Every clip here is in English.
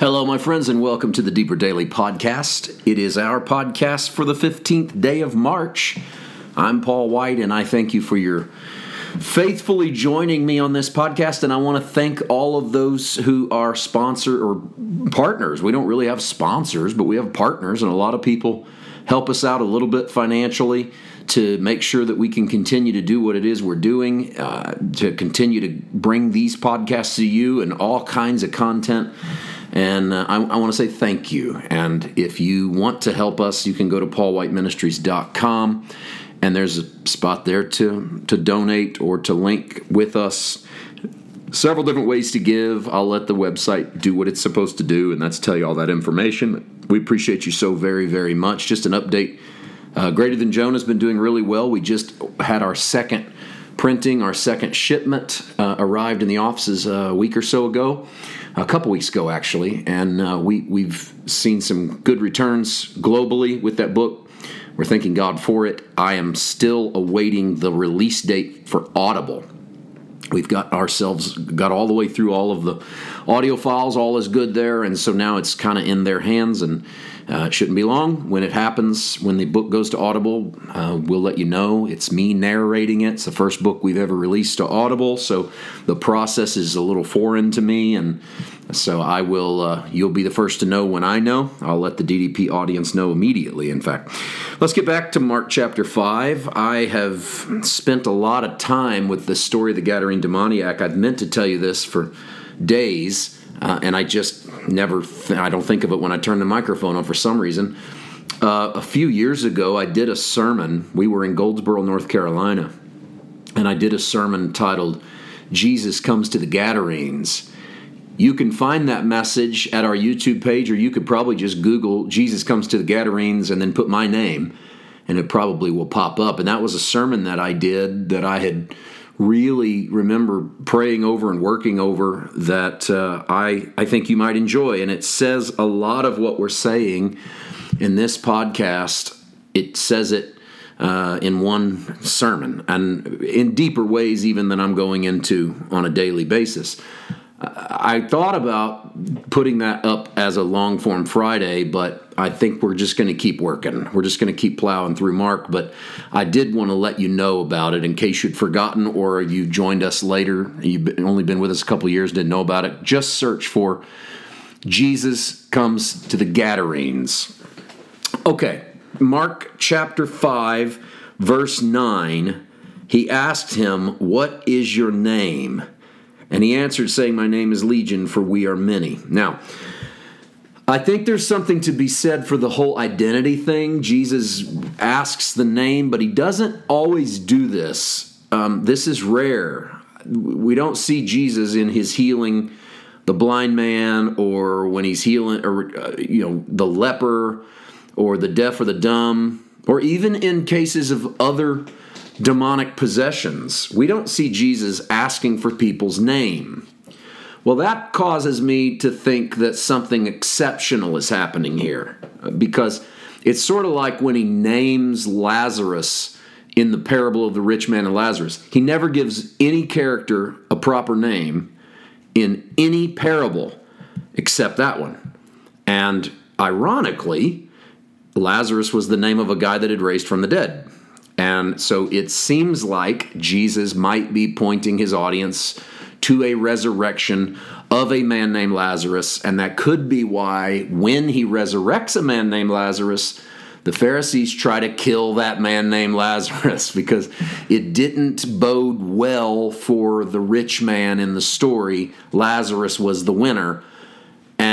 Hello, my friends, and welcome to the Deeper Daily Podcast. It is our podcast for the 15th day of March. I'm Paul White, and I thank you for your faithfully joining me on this podcast. And I want to thank all of those who are sponsor or partners. We don't really have sponsors, but we have partners, and a lot of people help us out a little bit financially to make sure that we can continue to do what it is we're doing, uh, to continue to bring these podcasts to you and all kinds of content. And uh, I, I want to say thank you. And if you want to help us, you can go to paulwhiteministries.com and there's a spot there to, to donate or to link with us. Several different ways to give. I'll let the website do what it's supposed to do, and that's tell you all that information. We appreciate you so very, very much. Just an update uh, Greater Than Jonah has been doing really well. We just had our second printing, our second shipment uh, arrived in the offices a week or so ago, a couple weeks ago actually, and uh, we we've seen some good returns globally with that book. We're thanking God for it. I am still awaiting the release date for Audible. We've got ourselves got all the way through all of the audio files, all is good there, and so now it's kind of in their hands and uh, it shouldn't be long. When it happens, when the book goes to Audible, uh, we'll let you know. It's me narrating it. It's the first book we've ever released to Audible, so the process is a little foreign to me, and so I will. Uh, you'll be the first to know when I know. I'll let the DDP audience know immediately. In fact, let's get back to Mark chapter five. I have spent a lot of time with the story of the Gadarene demoniac. I've meant to tell you this for days, uh, and I just never, th- I don't think of it when I turn the microphone on for some reason. Uh, a few years ago, I did a sermon. We were in Goldsboro, North Carolina, and I did a sermon titled Jesus Comes to the Gadarenes. You can find that message at our YouTube page, or you could probably just Google Jesus Comes to the Gadarenes and then put my name, and it probably will pop up. And that was a sermon that I did that I had really remember praying over and working over that uh, I, I think you might enjoy. And it says a lot of what we're saying in this podcast. It says it uh, in one sermon and in deeper ways, even than I'm going into on a daily basis. I thought about putting that up as a long form Friday, but I think we're just going to keep working. We're just going to keep plowing through Mark. But I did want to let you know about it in case you'd forgotten or you joined us later. You've only been with us a couple years, didn't know about it. Just search for Jesus comes to the Gadarenes. Okay, Mark chapter 5, verse 9. He asked him, What is your name? And he answered, saying, My name is Legion, for we are many. Now, I think there's something to be said for the whole identity thing. Jesus asks the name, but he doesn't always do this. Um, this is rare. We don't see Jesus in his healing the blind man or when he's healing or uh, you know the leper or the deaf or the dumb or even in cases of other demonic possessions. We don't see Jesus asking for people's name. Well, that causes me to think that something exceptional is happening here because it's sort of like when he names Lazarus in the parable of the rich man and Lazarus. He never gives any character a proper name in any parable except that one. And ironically, Lazarus was the name of a guy that had raised from the dead. And so it seems like Jesus might be pointing his audience to a resurrection of a man named Lazarus. And that could be why, when he resurrects a man named Lazarus, the Pharisees try to kill that man named Lazarus because it didn't bode well for the rich man in the story. Lazarus was the winner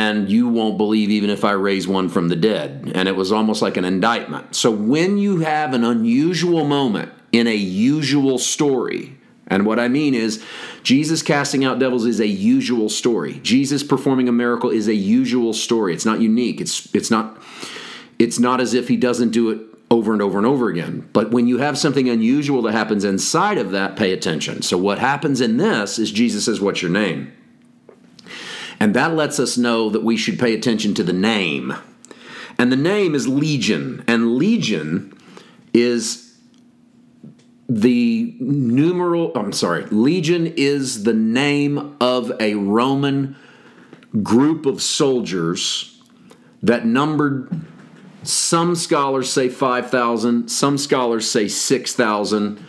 and you won't believe even if I raise one from the dead. And it was almost like an indictment. So when you have an unusual moment in a usual story, and what I mean is, Jesus casting out devils is a usual story. Jesus performing a miracle is a usual story. It's not unique. It's it's not it's not as if he doesn't do it over and over and over again. But when you have something unusual that happens inside of that, pay attention. So what happens in this is Jesus says, "What's your name?" And that lets us know that we should pay attention to the name. And the name is Legion. And Legion is the numeral, I'm sorry, Legion is the name of a Roman group of soldiers that numbered some scholars say 5,000, some scholars say 6,000,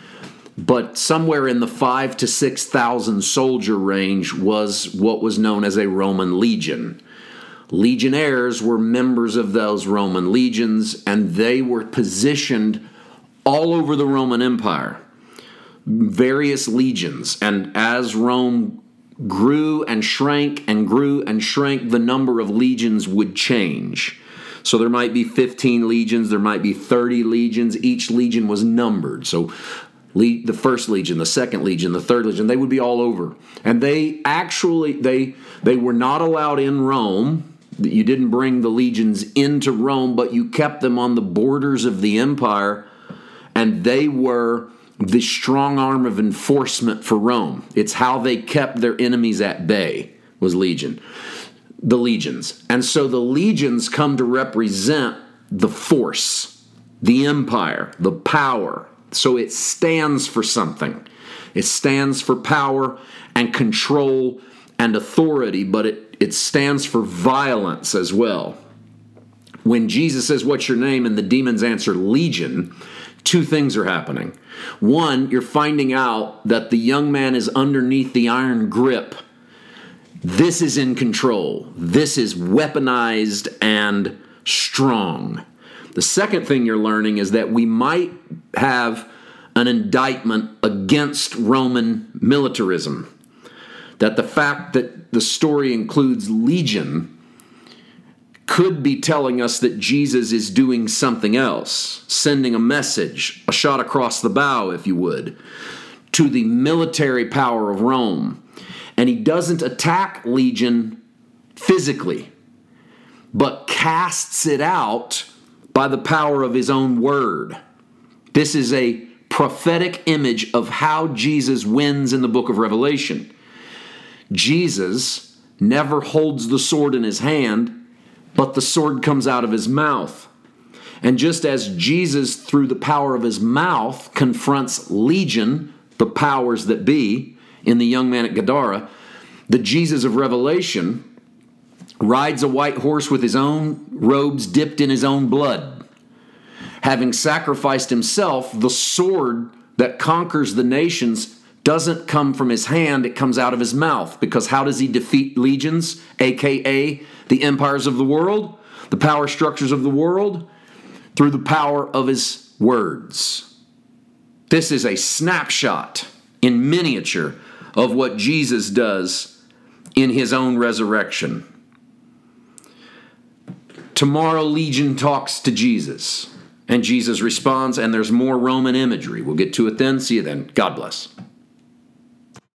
but somewhere in the 5 to 6,000 soldier range was what was known as a Roman legion. Legionnaires were members of those Roman legions, and they were positioned all over the Roman Empire. Various legions, and as Rome grew and shrank and grew and shrank, the number of legions would change. So there might be 15 legions, there might be 30 legions. Each legion was numbered. So the first legion, the second legion, the third legion, they would be all over. And they actually they they were not allowed in Rome. You didn't bring the legions into Rome, but you kept them on the borders of the empire and they were the strong arm of enforcement for Rome. It's how they kept their enemies at bay was legion the legions. And so the legions come to represent the force, the empire, the power. So it stands for something. It stands for power and control and authority, but it, it stands for violence as well. When Jesus says, What's your name? and the demons answer, Legion, two things are happening. One, you're finding out that the young man is underneath the iron grip this is in control. This is weaponized and strong. The second thing you're learning is that we might have an indictment against Roman militarism. That the fact that the story includes legion could be telling us that Jesus is doing something else, sending a message, a shot across the bow, if you would, to the military power of Rome and he doesn't attack Legion physically, but casts it out by the power of his own word. This is a prophetic image of how Jesus wins in the book of Revelation. Jesus never holds the sword in his hand, but the sword comes out of his mouth. And just as Jesus, through the power of his mouth, confronts legion, the powers that be, in the young man at Gadara, the Jesus of Revelation rides a white horse with his own robes dipped in his own blood. Having sacrificed himself, the sword that conquers the nations doesn't come from his hand, it comes out of his mouth. Because how does he defeat legions, aka the empires of the world, the power structures of the world? Through the power of his words. This is a snapshot in miniature of what Jesus does in his own resurrection. Tomorrow, Legion talks to Jesus, and Jesus responds, and there's more Roman imagery. We'll get to it then. See you then. God bless.